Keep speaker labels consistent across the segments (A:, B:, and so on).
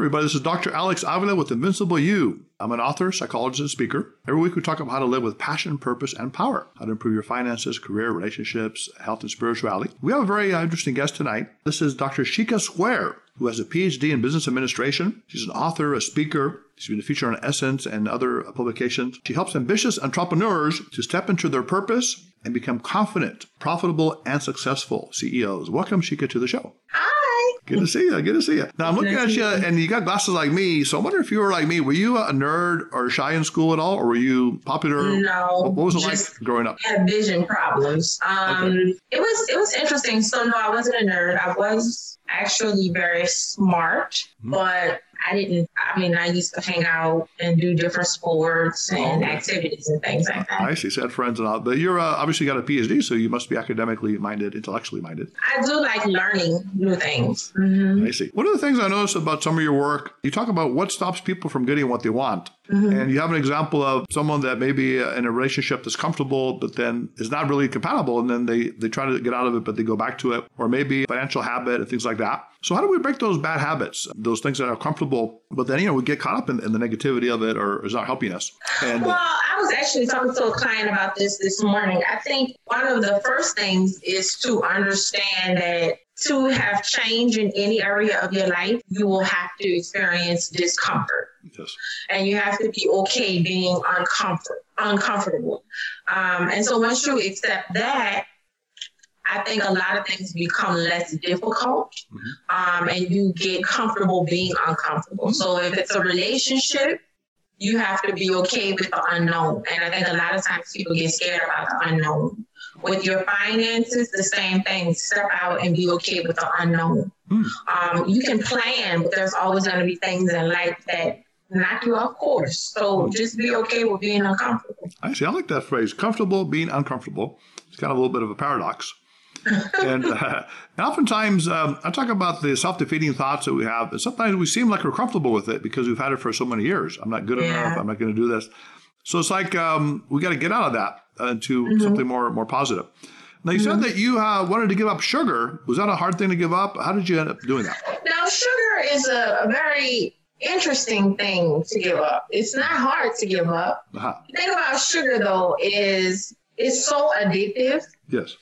A: everybody. This is Dr. Alex Avila with Invincible You. I'm an author, psychologist, and speaker. Every week we talk about how to live with passion, purpose, and power, how to improve your finances, career, relationships, health, and spirituality. We have a very uh, interesting guest tonight. This is Dr. Sheikah Square, who has a PhD in business administration. She's an author, a speaker. She's been featured on Essence and other publications. She helps ambitious entrepreneurs to step into their purpose and become confident, profitable, and successful CEOs. Welcome, Sheikah, to the show.
B: Hi.
A: Good to see you. Good to see you. Now I'm looking at you, and you got glasses like me. So I wonder if you were like me. Were you a nerd or shy in school at all, or were you popular?
B: No.
A: What was it like growing up?
B: Had vision problems. Um, okay. It was it was interesting. So no, I wasn't a nerd. I was actually very smart, mm-hmm. but I didn't. I mean, I used to hang out and do different sports and activities and things like that. I
A: see. So had friends and all. But you're uh, obviously got a PhD, so you must be academically minded, intellectually minded.
B: I do like learning new things. Mm-hmm.
A: I see. One of the things I noticed about some of your work, you talk about what stops people from getting what they want. Mm-hmm. And you have an example of someone that may be in a relationship that's comfortable, but then is not really compatible. And then they, they try to get out of it, but they go back to it. Or maybe financial habit and things like that. So how do we break those bad habits, those things that are comfortable, but then, you know, we get caught up in, in the negativity of it or is not helping us?
B: And, well, I was actually talking to a client about this this morning. I think one of the first things is to understand that to have change in any area of your life, you will have to experience discomfort. Yes. And you have to be okay being uncomfort, uncomfortable. Um, and so once you accept that, I think a lot of things become less difficult mm-hmm. um, and you get comfortable being uncomfortable. Mm-hmm. So if it's a relationship, you have to be okay with the unknown. And I think a lot of times people get scared about the unknown. With your finances, the same thing. Step out and be okay with the unknown. Mm. Um, you can plan, but there's always going to be things in life that knock you off course. So just be okay with being uncomfortable.
A: I see. I like that phrase. Comfortable being uncomfortable. It's kind of a little bit of a paradox. and, uh, and, oftentimes, um, I talk about the self defeating thoughts that we have. And sometimes we seem like we're comfortable with it because we've had it for so many years. I'm not good yeah. enough. I'm not going to do this. So it's like um, we got to get out of that into mm-hmm. something more more positive. Now, you mm-hmm. said that you uh, wanted to give up sugar. Was that a hard thing to give up? How did you end up doing that?
B: Now, sugar is a, a very interesting thing to give up. It's not hard to give up. Uh-huh. The thing about sugar, though, is it's so addictive.
A: Yes.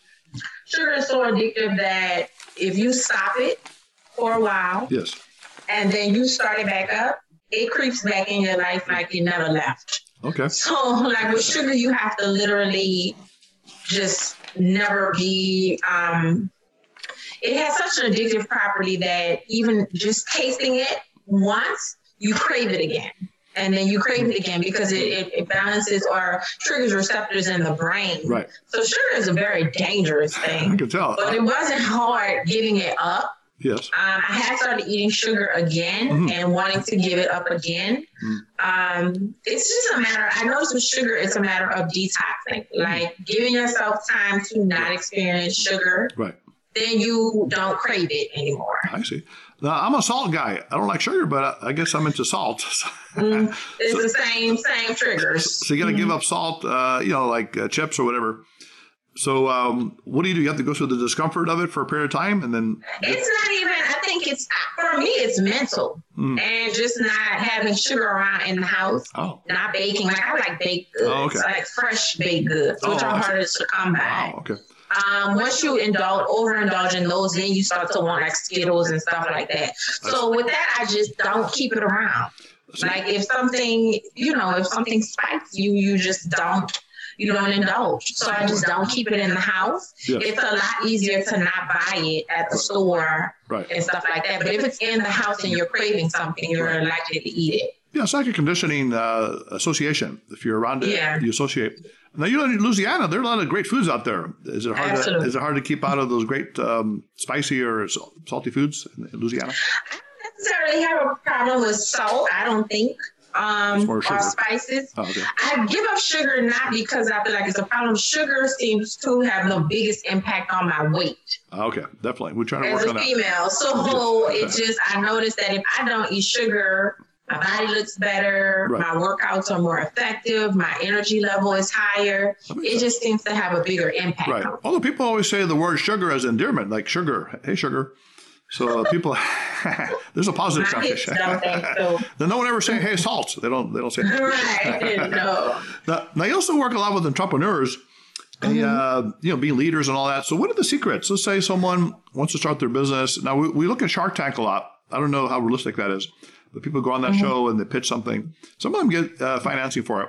B: Sugar is so addictive that if you stop it for a while,
A: yes,
B: and then you start it back up, it creeps back in your life like it never left.
A: Okay.
B: So, like with sugar, you have to literally just never be. Um, it has such an addictive property that even just tasting it once, you crave it again and then you crave it again because it, it, it, balances or triggers receptors in the brain.
A: Right.
B: So sugar is a very dangerous thing.
A: I can tell.
B: But it wasn't hard giving it up.
A: Yes.
B: Um, I had started eating sugar again mm-hmm. and wanting to give it up again. Mm-hmm. Um, it's just a matter, I noticed with sugar, it's a matter of detoxing, mm-hmm. like giving yourself time to not experience sugar.
A: Right.
B: Then you don't crave it anymore.
A: I see. Now, I'm a salt guy. I don't like sugar, but I, I guess I'm into salt.
B: mm, it's so, the same same triggers.
A: So you got to mm. give up salt, uh, you know, like uh, chips or whatever. So um, what do you do? You have to go through the discomfort of it for a period of time, and then
B: it's not even. I think it's for me. It's mental, mm. and just not having sugar around in the house.
A: Oh.
B: Not baking. Like I like baked goods, oh, okay. like fresh baked goods, which oh, are harder to come by.
A: Oh, okay.
B: Um, once you indulge, overindulge in those, then you start to want like Skittles and stuff like that. So with that, I just don't keep it around. Like if something, you know, if something spikes you, you just don't you don't indulge. So I just don't keep it in the house. Yes. It's a lot easier to not buy it at the store
A: right.
B: and stuff like that. But if it's in the house and you're craving something, you're likely to eat it.
A: Yeah, it's like a conditioning uh, association. If you're around it, yeah. you associate. Now you know in Louisiana, there are a lot of great foods out there. Is it hard? To, is it hard to keep out of those great um, spicy or salty foods in Louisiana?
B: I don't necessarily have a problem with salt. I don't think. Um, or spices.
A: Oh, okay.
B: I give up sugar not because I feel like it's a problem. Sugar seems to have the biggest impact on my weight.
A: Okay, definitely. We're trying to
B: As
A: work on
B: that. As a female, so it just I noticed that if I don't eat sugar, my body looks better, right. my workouts are more effective, my energy level is higher. It just seems to have a bigger impact.
A: Right. Although people always say the word sugar as endearment, like sugar. Hey, sugar. So uh, people There's a positive selfish.
B: so.
A: then no one ever say, "Hey, salt." They don't. They don't say.
B: Right. no.
A: Now, now, you also work a lot with entrepreneurs. And,
B: Mm-hmm.
A: uh, you know, being leaders and all that. So, what are the secrets? Let's say someone wants to start their business. Now, we, we look at Shark Tank a lot. I don't know how realistic that is, but people go on that
B: Mm-hmm.
A: show and they pitch something. Some of them get uh, financing for it,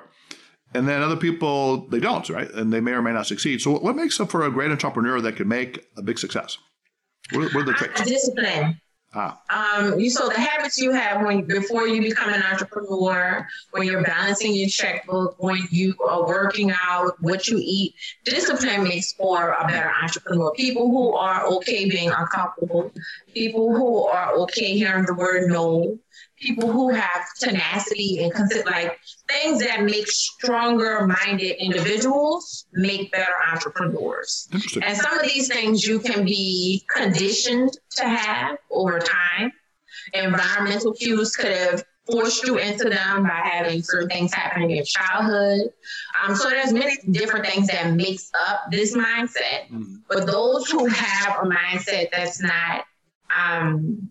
A: and then other people they don't, right? And they may or may not succeed. So, what, makes up for a great entrepreneur that can make a big success? What, what are the traits?
B: Discipline.
A: Ah,
B: Um, you so the habits you have when before you become an entrepreneur, when you're balancing your checkbook, when you are working out, what you eat, discipline makes for a better entrepreneur. People who are okay being uncomfortable, people who are okay hearing the word no, people who have tenacity and consider like things that make stronger minded individuals make better entrepreneurs. And some of these things you can be conditioned to have over time. Environmental cues could have forced you into them by having certain things happen in your childhood. Um, so there's many different things that makes up this mindset.
A: Mhm.
B: But those who have a mindset that's not um,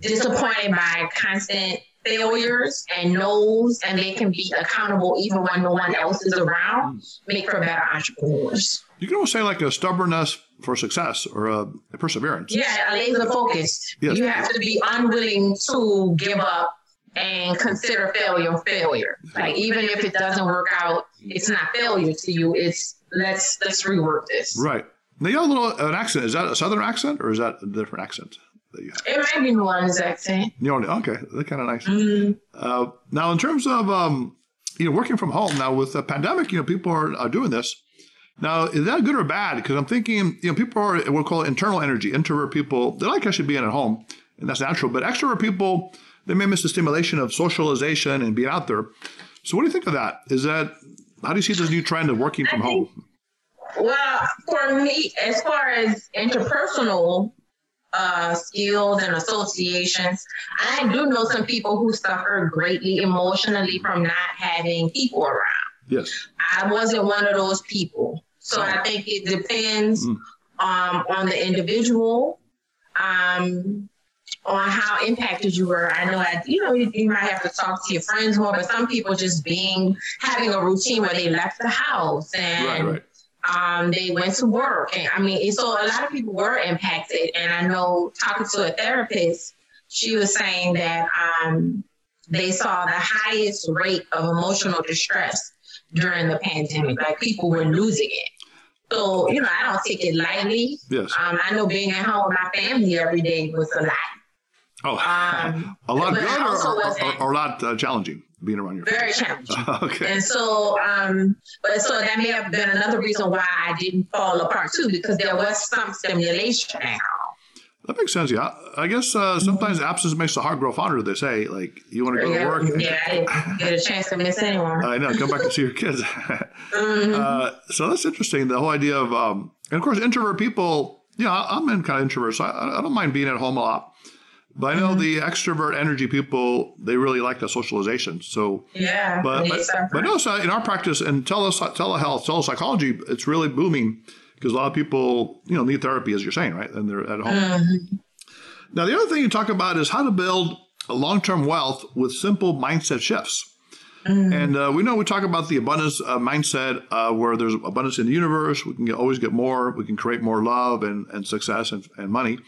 B: disappointed by constant failures and no's, and they can be accountable even when no one else is around, hmm. make for better entrepreneurs.
A: You can almost say like a stubbornness for success or a, a perseverance.
B: Yeah, laser focused.
A: Yes.
B: You have to be unwilling to give up and consider failure failure. Like even if it doesn't work out, it's not failure to you. It's let's let's rework this.
A: Right. Now you have a little an accent. Is that a southern accent or is that a different accent that you have?
B: It might be Orleans accent.
A: You know, okay, that's kind of nice.
B: Mhm.
A: Uh, now, in terms of um, you know working from home now with the pandemic, you know people are, are doing this. Now, is that good or bad? Because I'm thinking, you know, people are we'll call it internal energy. Introvert people they like actually being at home, and that's natural. But extrovert people they may miss the stimulation of socialization and being out there. So, what do you think of that? Is that how do you see this new trend of working from
B: think-
A: home?
B: Well, for me, as far as interpersonal uh, skills and associations, I do know some people who suffer greatly emotionally from not having people around.
A: Yes.
B: I wasn't one of those people. So I think it depends
A: Mm.
B: um, on the individual, um, on how impacted you were. I know, I, you know, you, you might have to talk to your friends more, but some people just being having a routine where they left the house and
A: Right. Right.
B: Um, they went to work. And I mean, so a lot of people were impacted. And I know talking to a therapist, she was saying that um, they saw the highest rate of emotional distress during the pandemic. Like people were losing it. So, you know, I don't take it lightly.
A: Yes.
B: Um, I know being at home with my family every day was a lot.
A: Oh,
B: Um,
A: a lot good or, or, or, a lot uh, challenging being around your
B: Very challenging.
A: okay.
B: And so, um, but so that may have been another reason why I didn't fall apart too, because there was some stimulation at.
A: That makes sense. Yeah, I guess uh, sometimes absence makes the heart grow fonder. They say, like you want to go to work.
B: yeah, I didn't get a chance to miss anyone.
A: I know. Come back and see your kids.
B: Mhm.
A: uh, so that's interesting. The whole idea of, um, and of course, introvert people. Yeah, I'm in kind of introvert, so I, I don't mind being at home a lot. But I know the extrovert energy people, they really like the socialization. So,
B: yeah,
A: but but, but no, so in our practice and tele, telehealth, telepsychology, it's really booming because a lot of people, you know, need therapy, as you're saying, right? And they're at home.
B: Mhm.
A: Now, the other thing you talk about is how to build a long-term wealth with simple mindset shifts.
B: Mhm.
A: And uh, we know we talk about the abundance uh, mindset, uh, where there's abundance in the universe. We can get, always get more. We can create more love and, and success and, and money.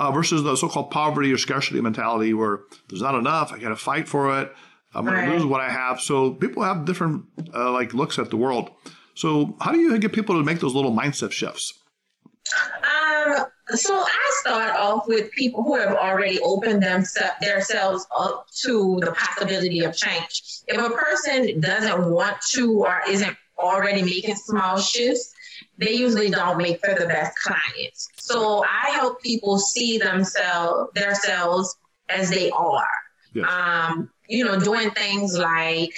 A: Uh, versus the so-called poverty or scarcity mentality, where there's not enough. I got to fight for it. I'm going
B: Right.
A: to lose what I have. So people have different uh, like looks at the world. So how do you get people to make those little mindset shifts?
B: Um, so I start off with people who have already opened themse- themselves up to the possibility of change. If a person doesn't want to or isn't already making small shifts, they usually don't make for the best clients. So I help people see themselves themselves as they are.
A: Yes.
B: Um, you know, doing things like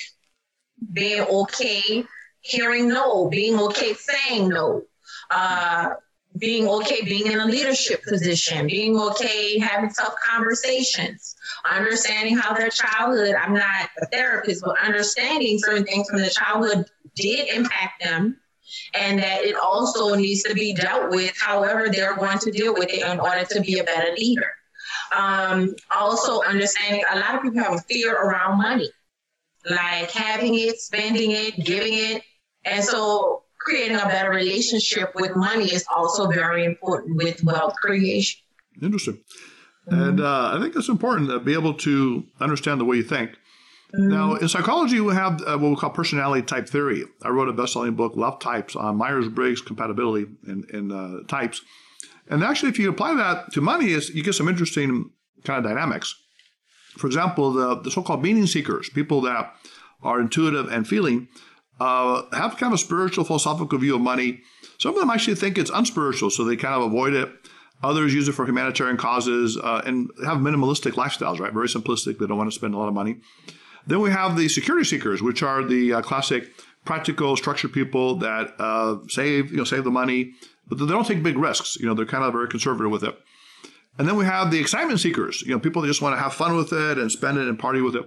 B: being okay hearing no, being okay saying no, uh, being okay being in a leadership position, being okay having tough conversations, understanding how their childhood, I'm not a therapist, but understanding certain things from their childhood did impact them and that it also needs to be dealt with however they're going to deal with it in order to be a better leader. Um, also understanding a lot of people have a fear around money, like having it, spending it, giving it. And so creating a better relationship with money is also very important with wealth creation.
A: Interesting. And uh, I think it's important to be able to understand the way you think. Now, in psychology, we have uh, what we call personality type theory. I wrote a best-selling book, Love Types, on Myers-Briggs compatibility and, in uh, types. And actually, if you apply that to money, is you get some interesting kind of dynamics. For example, the, the so-called meaning seekers, people that are intuitive and feeling, uh, have kind of a spiritual, philosophical view of money. Some of them actually think it's unspiritual, so they kind of avoid it. Others use it for humanitarian causes uh, and have minimalistic lifestyles, right? Very simplistic. They don't want to spend a lot of money. Then we have the security seekers, which are the uh, classic practical, structured people that uh, save, you know, save the money, but they don't take big risks. You know, they're kind of very conservative with it. And then we have the excitement seekers, you know, people that just want to have fun with it and spend it and party with it.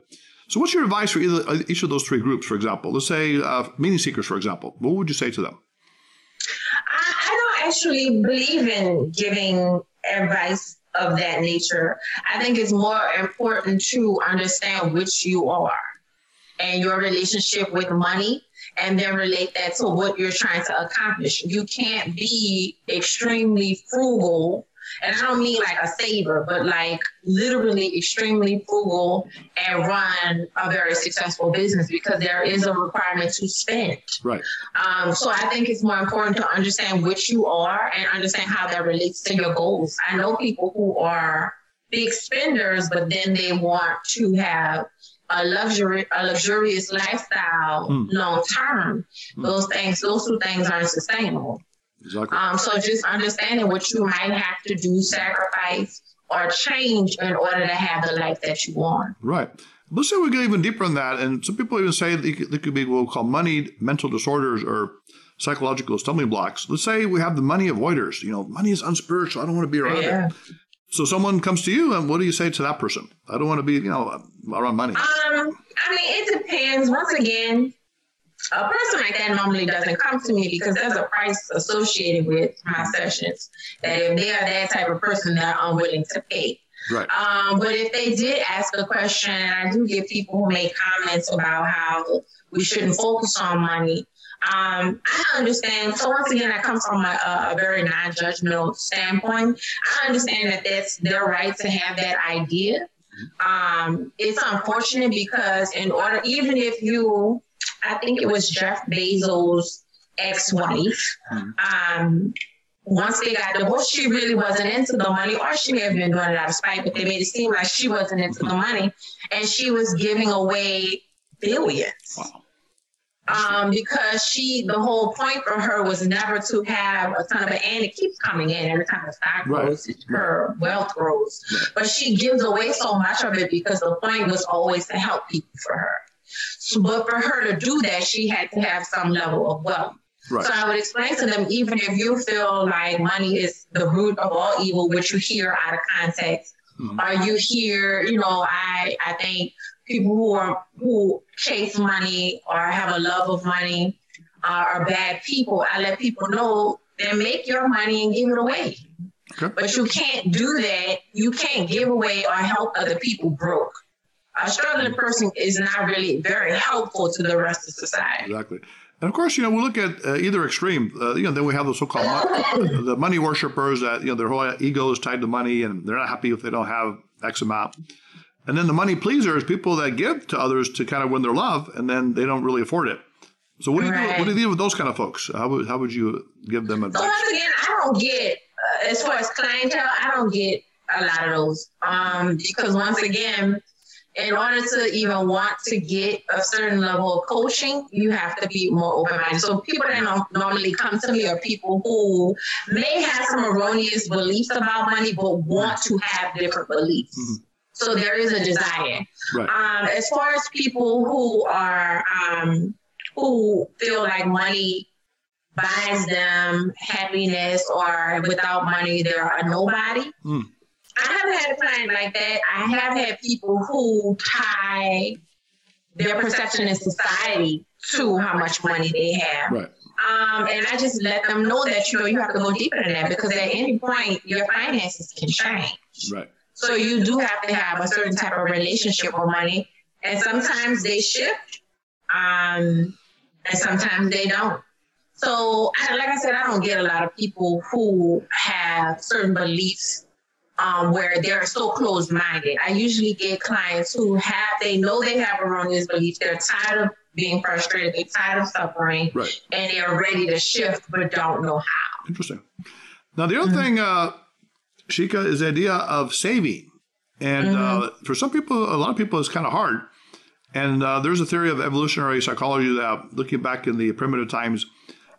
A: So, what's your advice for either, uh, each of those three groups, for example? Let's say uh, meaning seekers, for example. What would you say to them?
B: I, I don't actually believe in giving advice of that nature. I think it's more important to understand which you are and your relationship with money and then relate that to what you're trying to accomplish. You can't be extremely frugal and I don't mean like a saver, but like literally extremely frugal and run a very successful business because there is a requirement to spend.
A: Right.
B: Um, so I think it's more important to understand which you are and understand how that relates to your goals. I know people who are big spenders, but then they want to have a luxury, a luxurious lifestyle mm. long term. Mm. Those things, those two things aren't sustainable. Exactly. Um, so just understanding what you might have to do, sacrifice or change in order to have the life that you want.
A: Right. Let's say we go even deeper on that, and some people even say they could, be what we call money mental disorders or psychological stumbling blocks. Let's say we have the money avoiders. You know, money is unspiritual. I don't want to be around yeah. it. So someone comes to you, and what do you say to that person? I don't want to be, you know, around money. Um,
B: I mean, it depends. Once again, a person like that normally doesn't come to me because there's a price associated with my sessions that if they are that type of person they're unwilling to pay
A: Right.
B: Um, but if they did ask a question, I do get people who make comments about how we shouldn't focus on money. Um, I understand. So once again, I come from a, a very non-judgmental standpoint. I understand that that's their right to have that idea. Um, it's unfortunate because in order, even if you I think it was Jeff Bezos' ex-wife. Mm-hmm. Um, once they got divorced, she really wasn't into the money, or she may have been doing it out of spite, but they made it seem like she wasn't into the money, and she was giving away billions. Wow. Um, because she, the whole point for her was never to have a ton of it, and it keeps coming in every time the stock right. grows, her wealth grows. Right. But she gives away so much of it because the point was always to help people for her. So, but for her to do that, she had to have some level of wealth. Right. So I would explain to them, even if you feel like money is the root of all evil, which you hear out of context, mm-hmm. or you hear, you know, I I think people who are who chase money or have a love of money uh, are bad people. I let people know then make your money and give it away. Okay. But you can't do that. You can't give away or help other people broke a struggling person is not really very helpful to the rest of society.
A: Exactly. And of course, you know, we look at uh, either extreme. Uh, you know, then we have the so-called money, the money worshippers that you know their whole ego is tied to money, and they're not happy if they don't have X amount. And then the money pleasers, people that give to others to kind of win their love, and then they don't really afford it. So what do you right. do? What do you do with those kind of folks? How would how would you give them advice?
B: So once again, I don't get uh, as far as clientele, I don't get a lot of those um, because once again, in order to even want to get a certain level of coaching, you have to be more open minded. So people that normally come to me are people who may have some erroneous beliefs about money, but want to have different beliefs. Mm-hmm. So there is a desire. Right. Um, as far as people who are um, who feel like money buys them happiness, or without money they're a nobody. Mm I haven't had a client like that. I have had people who tie their perception in society to how much money they have.
A: Right.
B: Um, and I just let them know that you know you have to go deeper than that because at any point your finances can change.
A: Right.
B: So you do have to have a certain type of relationship with money. And sometimes they shift, um, and sometimes they don't. So, like I said, I don't get a lot of people who have certain beliefs um, where they're so closed minded. I usually get clients who have, they know they have erroneous beliefs. They're tired of being frustrated, they're tired of suffering,
A: right.
B: and they're ready to shift but don't know how.
A: Interesting. Now, the other mm-hmm. thing, uh, Sheikah, is the idea of saving. And uh, mm-hmm. uh, for some people, a lot of people, it's kind of hard. And uh, there's a theory of evolutionary psychology that, looking back in the primitive times,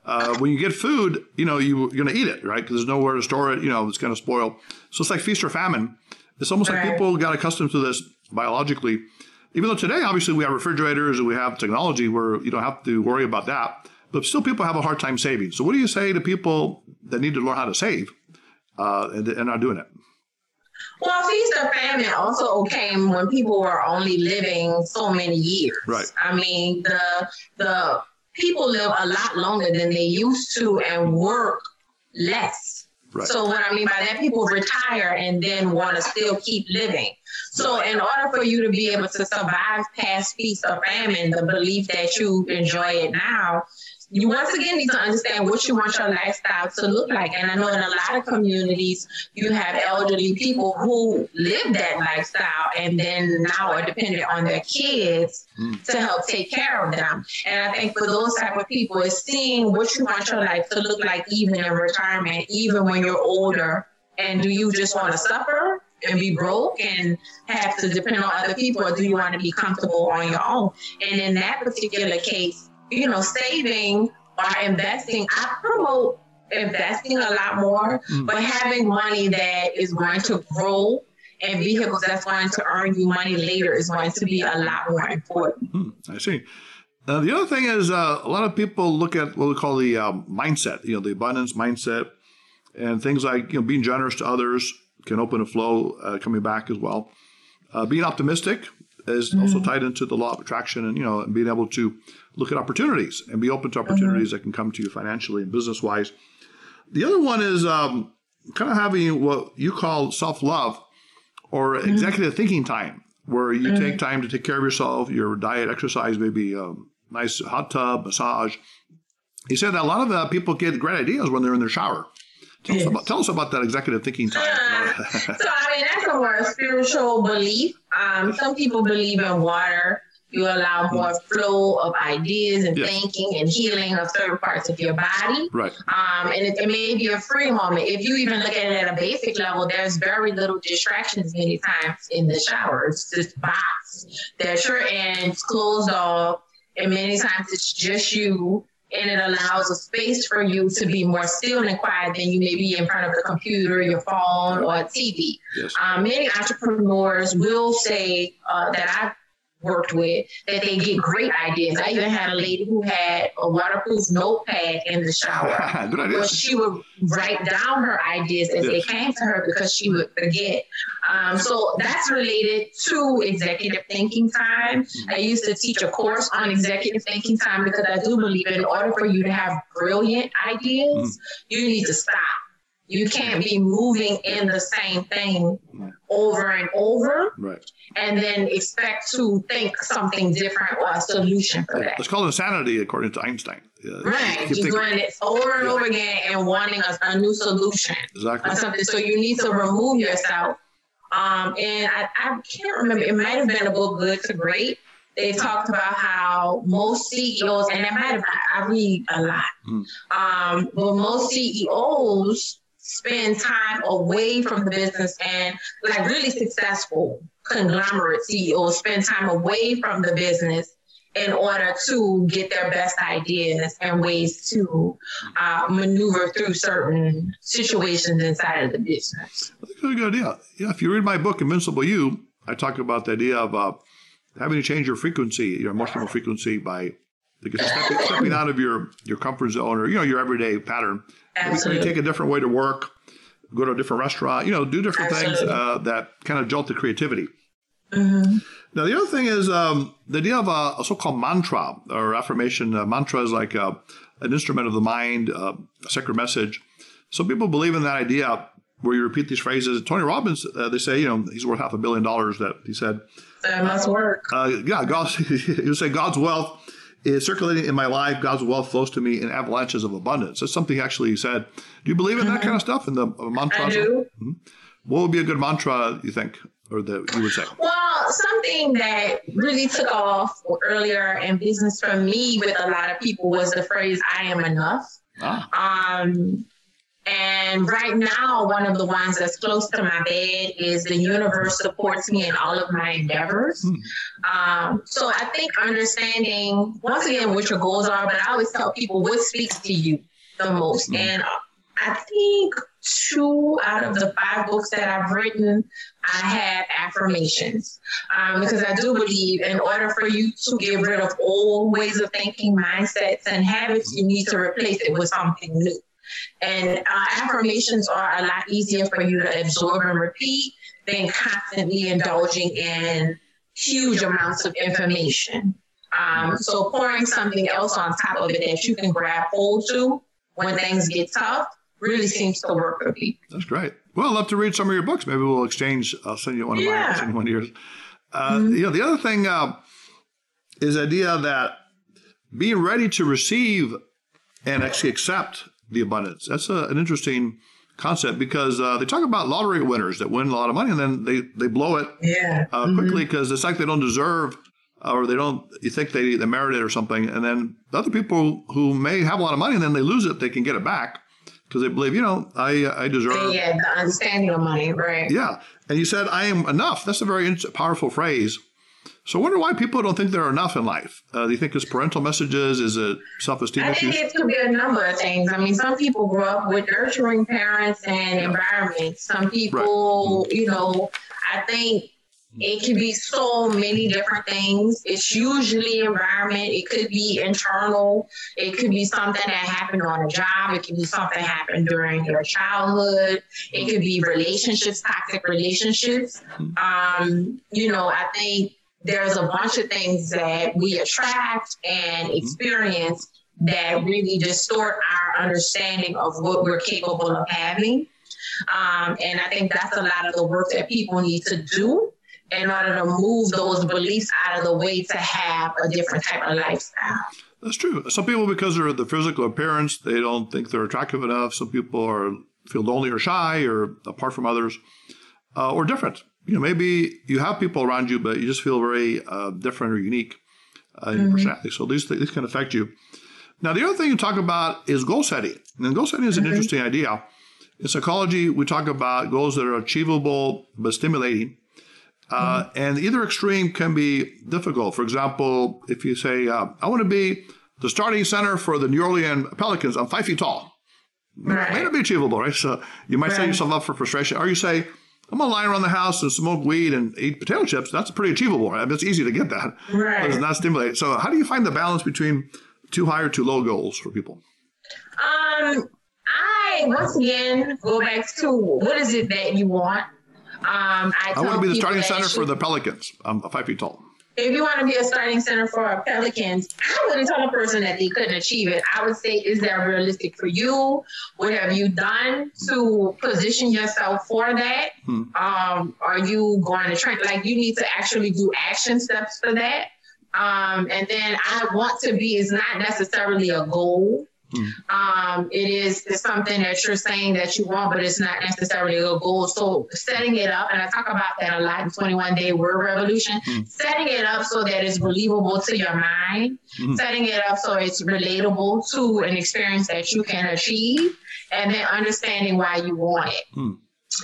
A: uh, when you get food, you know, you, are going to eat it, right? Because there's nowhere to store it. You know, it's going to spoil. So it's like feast or famine. It's almost right. like people got accustomed to this biologically. Even though today, obviously, we have refrigerators and we have technology where you don't have to worry about that. But still, people have a hard time saving. So, what do you say to people that need to learn how to save uh, and, and are doing it?
B: Well, feast or famine also came when people were only living so many years.
A: Right.
B: I mean, the the people live a lot longer than they used to and work less. Right. So what I mean by that, people retire and then want to still keep living. So in order for you to be able to survive past feast or famine, the belief that you enjoy it now, you once again need to understand what you want your lifestyle to look like. And I know in a lot of communities, you have elderly people who live that lifestyle and then now are dependent on their kids mm. to help take care of them. And I think for those type of people, it's seeing what you want your life to look like even in retirement, even when you're older. And do you just want to suffer and be broke and have to depend on other people, or do you want to be comfortable on your own? And in that particular case, you know, saving or investing, I promote investing a lot more, mm. but having money that is going to grow and vehicles that's going to earn you money later is going to be a lot more important.
A: Mm, I see. Uh, the other thing is uh, a lot of people look at what we call the um, mindset, you know, the abundance mindset, and things like you know being generous to others can open a flow uh, coming back as well. Uh, being optimistic is mm-hmm. also tied into the law of attraction, and you know, being able to look at opportunities and be open to mm-hmm. opportunities mm-hmm. that can come to you financially and business wise. The other one is um, kind of having what you call self love or mm-hmm. executive thinking time, where you take mm-hmm. time to take care of yourself, your diet, exercise, maybe a nice hot tub, massage. He said that a lot of uh, people get great ideas when they're in their shower. Tell, yes. us, about, tell us about that executive thinking time.
B: Uh, so, I mean, that's a more spiritual belief. Um, some people believe in water you allow more flow of ideas and yes. thinking and healing of certain parts of your body.
A: Right.
B: Um, and it, it, may be a free moment. If you even look at it at a basic level, there's very little distractions many times in the shower. It's just box. There's your ends closed off, and many times it's just you. And it allows a space for you to be more still and quiet than you may be in front of the computer, your phone, or TV. Yes. Um, many entrepreneurs will say uh, that I've worked with that they get great ideas. I even had a lady who had a waterproof notepad in the shower. Where she would write down her ideas as yes. they came to her because she would forget. Um, so that's related to executive thinking time. I used to teach a course on executive thinking time because I do believe in order for you to have brilliant ideas, mm. you need to stop you can't be moving in the same thing over and over
A: right.
B: and then expect to think something different or a solution for that.
A: It's called insanity, according to Einstein.
B: Yeah. Right. Thinking, doing it over and yeah. over again and wanting a, a new solution.
A: Exactly.
B: Or something. So you need to remove yourself. Um, and I, I can't remember, it might have been a book, Good to Great. They talked about how most CEOs, and might have, I read a lot, mm. um, but most CEOs spend time away from the business and like really successful conglomerate CEOs spend time away from the business in order to get their best ideas and ways to uh, maneuver through certain situations inside of the business.
A: That's a good idea. Yeah, if you read my book, Invincible You, I talk about the idea of uh, having to change your frequency, your emotional frequency by because stepping, stepping out of your, your comfort zone or you know your everyday pattern Absolutely. Take a different way to work, go to a different restaurant, you know, do different Absolutely. things uh, that kind of jolt the creativity. Mm-hmm. Now, the other thing is um, the idea of a, a, so-called mantra or affirmation. Uh, mantra is like a, uh, an instrument of the mind, uh, a sacred message. Some people believe in that idea, where you repeat these phrases. Tony Robbins, uh, they say, you know, he's worth half a billion dollars. That he said.
B: That must work.
A: Uh, yeah, God's, you say God's wealth is circulating in my life. God's wealth flows to me in avalanches of abundance. That's something actually said. Do you believe in that mm-hmm. kind of stuff in the mantra?
B: I do. Mm-hmm.
A: What would be a good mantra, you think, or that you would say?
B: Well, something that really took off earlier in business for me with a lot of people was the phrase "I am enough." Ah. Um, and right now, one of the ones that's close to my bed is the universe supports me in all of my endeavors. Hmm. Um, so I think understanding, once again, what your goals are, but I always tell people what speaks to you the most. Hmm. And I think two out of the five books that I've written, I have affirmations. Um, because I do believe in order for you to get rid of old ways of thinking, mindsets, and habits, you need to replace it with something new. And uh, affirmations are a lot easier for you to absorb and repeat than constantly indulging in huge amounts of information. Um, so pouring something else on top of it that you can grab hold to when things get tough really seems to work for me.
A: That's great. Well, I'd love to read some of your books. Maybe we'll exchange. I'll send you one of yeah. mine. send one of yours. Uh, mm-hmm. You know, the other thing uh, is the idea that being ready to receive and actually accept the abundance. That's a, an interesting concept because uh, they talk about lottery winners that win a lot of money and then they, they blow it
B: yeah.
A: uh, mm-hmm. quickly because it's like they don't deserve or they don't you think they, they merit it or something and then the other people who may have a lot of money and then they lose it they can get it back because they believe you know i i deserve
B: yeah the understanding of money right
A: yeah and you said i am enough that's a very powerful phrase so I wonder why people don't think there are enough in life. Uh, do you think it's parental messages? Is it self-esteem
B: I
A: issues?
B: think it could be a number of things. I mean, some people grow up with nurturing parents and environments. Some people, right. you know, I think it can be so many different things. It's usually environment. It could be internal. It could be something that happened on a job. It could be something that happened during your childhood. It could be relationships, toxic relationships. Hmm. Um, you know, I think there's a bunch of things that we attract and mm-hmm. experience that really distort our understanding of what we're capable of having. Um, and I think that's a lot of the work that people need to do in order to move those beliefs out of the way to have a different type of lifestyle.
A: That's true. Some people, because of the physical appearance, they don't think they're attractive enough. Some people are feel lonely or shy or apart from others uh, or different you know, maybe you have people around you, but you just feel very uh, different or unique uh, in mm-hmm. your personality. So these these can affect you. Now, the other thing you talk about is goal setting. And goal setting is an mm-hmm. interesting idea. In psychology, we talk about goals that are achievable but stimulating. Uh, mm-hmm. And either extreme can be difficult. For example, if you say, uh, I want to be the starting center for the New Orleans Pelicans, I'm five feet tall. Right. May not be achievable, right? So you might right. set yourself up for frustration. Or you say, I'm gonna lie around the house and smoke weed and eat potato chips. That's pretty achievable. Right? It's easy to get that,
B: right?
A: But it's not stimulating. So, how do you find the balance between too high or too low goals for people?
B: Um, I once again go back to what is it that you want. Um, I,
A: I want to be the starting center for the Pelicans. I'm five feet tall
B: if you want to be a starting center for Pelicans, I wouldn't tell a person that they couldn't achieve it. I would say, is that realistic for you? What have you done to position yourself for that? Hmm. Um, are you going to try? Like, you need to actually do action steps for that. Um, and then I want to be is not necessarily a goal. Mm. Um, it is something that you're saying that you want, but it's not necessarily a goal. So setting it up, and I talk about that a lot in 21 Day Word Revolution, mm. setting it up so that it's believable to your mind, mm. setting it up so it's relatable to an experience that you can achieve, and then understanding why you want it. Hmm.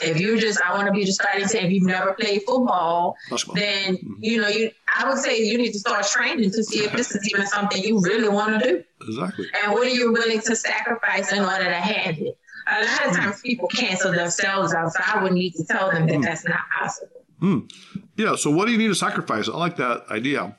B: If you just, I want to be the starting team. If you've never played football, then mm-hmm. you know you. I would say you need to start training to see if this is even something you really want to do.
A: Exactly.
B: And what are you willing to sacrifice in order to have it? A lot of times people cancel themselves out, so I would need to tell them that mm. that's not possible.
A: Mm. Yeah. So what do you need to sacrifice? I like that idea.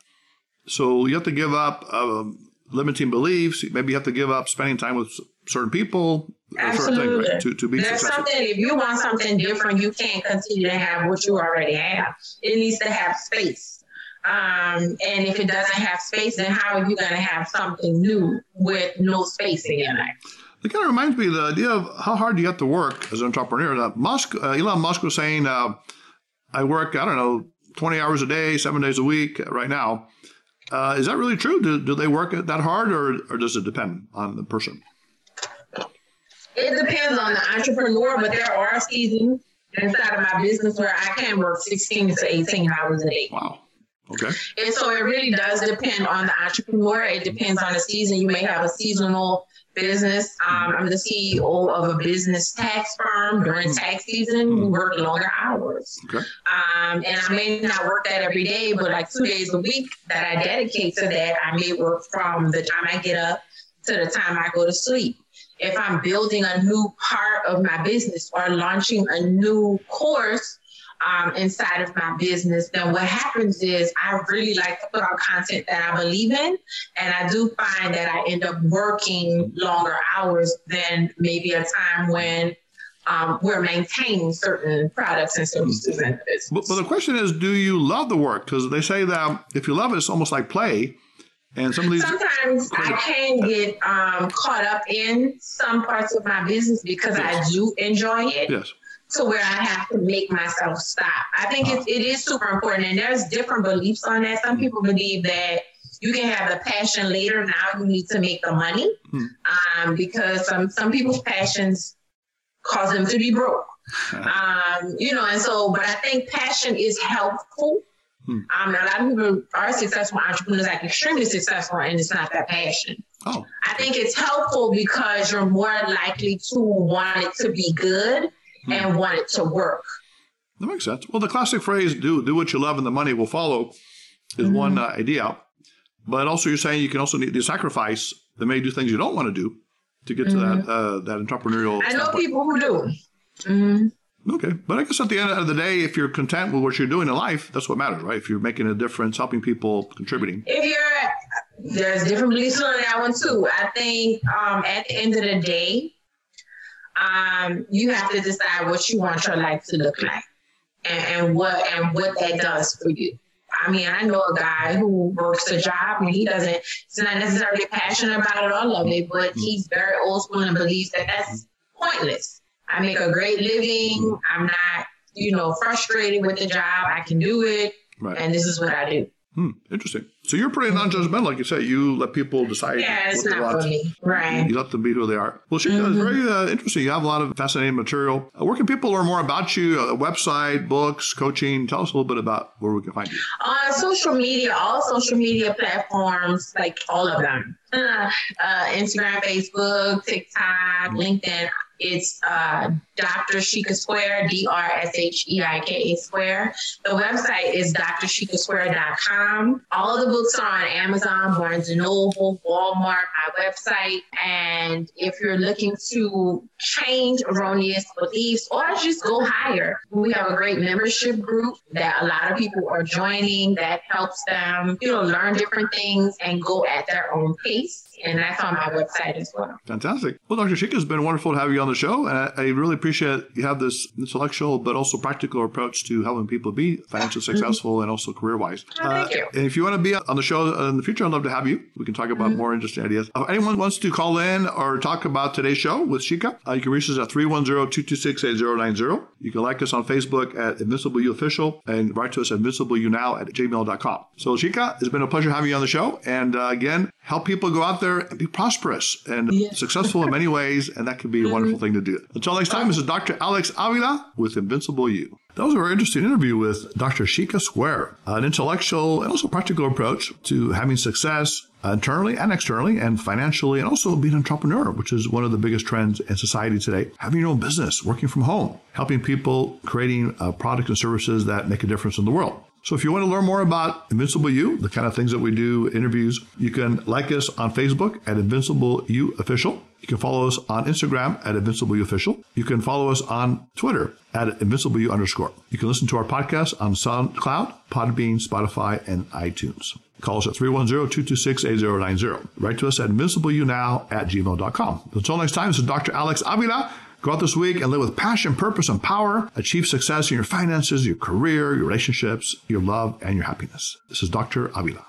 A: So you have to give up um, limiting beliefs. Maybe you have to give up spending time with certain people.
B: Absolutely.
A: Thing, right? to, to be
B: There's
A: successful.
B: something, if you want something different, you can't continue to have what you already have. It needs to have space. Um, and if it doesn't have space, then how are you going to have something new with no space in your life?
A: It kind of reminds me of the idea of how hard you have to work as an entrepreneur. Now, Musk, uh, Elon Musk was saying, uh, I work, I don't know, 20 hours a day, seven days a week right now. Uh, is that really true? Do, do they work that hard or, or does it depend on the person?
B: It depends on the entrepreneur, but there are seasons inside of my business where I can work 16 to 18 hours a day.
A: Wow. Okay.
B: And so it really does depend on the entrepreneur. It depends on the season. You may have a seasonal business. Um, I'm the CEO of a business tax firm. During tax season, we work longer hours.
A: Okay.
B: Um, and I may not work that every day, but like two days a week that I dedicate to that, I may work from the time I get up to the time I go to sleep. If I'm building a new part of my business or launching a new course, um, inside of my business, then what happens is I really like to put out content that I believe in. And I do find that I end up working longer hours than maybe a time when um, we're maintaining certain products and services.
A: But, but the question is, do you love the work? Because they say that if you love it, it's almost like play. And some of these
B: sometimes I can get um, caught up in some parts of my business because yes. I do enjoy it.
A: Yes
B: to where I have to make myself stop. I think it, it is super important, and there's different beliefs on that. Some people believe that you can have the passion later. Now you need to make the money, hmm. um, because some some people's passions cause them to be broke. um, you know, and so, but I think passion is helpful. Hmm. Um, a lot of people are successful entrepreneurs, like extremely successful, and it's not that passion.
A: Oh.
B: I think it's helpful because you're more likely to want it to be good and hmm. want it to work.
A: That makes sense. Well, the classic phrase "do do what you love and the money will follow" is mm-hmm. one uh, idea, but also you're saying you can also need to sacrifice that may do things you don't want to do to get mm-hmm. to that uh, that entrepreneurial.
B: I know standpoint. people who do. Mm-hmm.
A: Okay, but I guess at the end of the day, if you're content with what you're doing in life, that's what matters, right? If you're making a difference, helping people, contributing.
B: If you're, there's different beliefs on that one too. I think um, at the end of the day, um, you have to decide what you want your life to look like and, and what and what that does for you. I mean, I know a guy who works a job and he doesn't, he's not necessarily passionate about it or love it, but he's very old school and believes that that's pointless. I make a great living. I'm not, you know, frustrated with the job. I can do it. Right. And this is what I do.
A: Hmm, interesting. So you're pretty non-judgmental, like you said. You let people decide.
B: Yeah, it's not for me, right?
A: You let them be who they are. Well, she mm-hmm. very uh, interesting. You have a lot of fascinating material. Uh, where can people learn more about you? A website, books, coaching. Tell us a little bit about where we can find you.
B: On uh, social media, all social media platforms, like all of them. Uh, Instagram, Facebook, TikTok, LinkedIn. It's uh, Dr. Sheikah Square, D R S H E I K A Square. The website is drsheikahsquare.com. All of the books are on Amazon, Barnes and Noble, Walmart, my website. And if you're looking to change erroneous beliefs or just go higher, we have a great membership group that a lot of people are joining that helps them, you know, learn different things and go at their own pace and that's on my website as well.
A: Fantastic. Well, Dr. Sheikah, it's been wonderful to have you on the show, and I, I, really appreciate you have this intellectual but also practical approach to helping people be financially mm-hmm. successful and also career wise.
B: Oh, thank uh, you.
A: And if you want to be on the show in the future, I'd love to have you. We can talk about mm-hmm. more interesting ideas. If anyone wants to call in or talk about today's show with Sheikah, uh, you can reach us at 310-226-8090. You can like us on Facebook at Invincible You Official and write to us at invincibleyounow at gmail.com. So, Sheikah, it's been a pleasure having you on the show. And uh, again, help people go out there and be prosperous and yeah. successful in many ways. And that can be a wonderful thing to do. Until next time, this is Dr. Alex Avila with Invincible You. That was a very interesting interview with Dr. Sheikah Square, an intellectual and also practical approach to having success internally and externally and financially and also being an entrepreneur, which is one of the biggest trends in society today. Having your own business, working from home, helping people, creating uh, products and services that make a difference in the world. So if you want to learn more about Invincible You, the kind of things that we do, interviews, you can like us on Facebook at Invincible You Official. You can follow us on Instagram at Invincible You Official. You can follow us on Twitter at Invincible You underscore. You can listen to our podcast on SoundCloud, Podbean, Spotify, and iTunes. Call us at 310-226-8090. Write to us at invincibleyounow at gmail.com. Until next time, this is Dr. Alex Avila Go out this week and live with passion, purpose, and power. Achieve success in your finances, your career, your relationships, your love, and your happiness. This is Dr. Avila.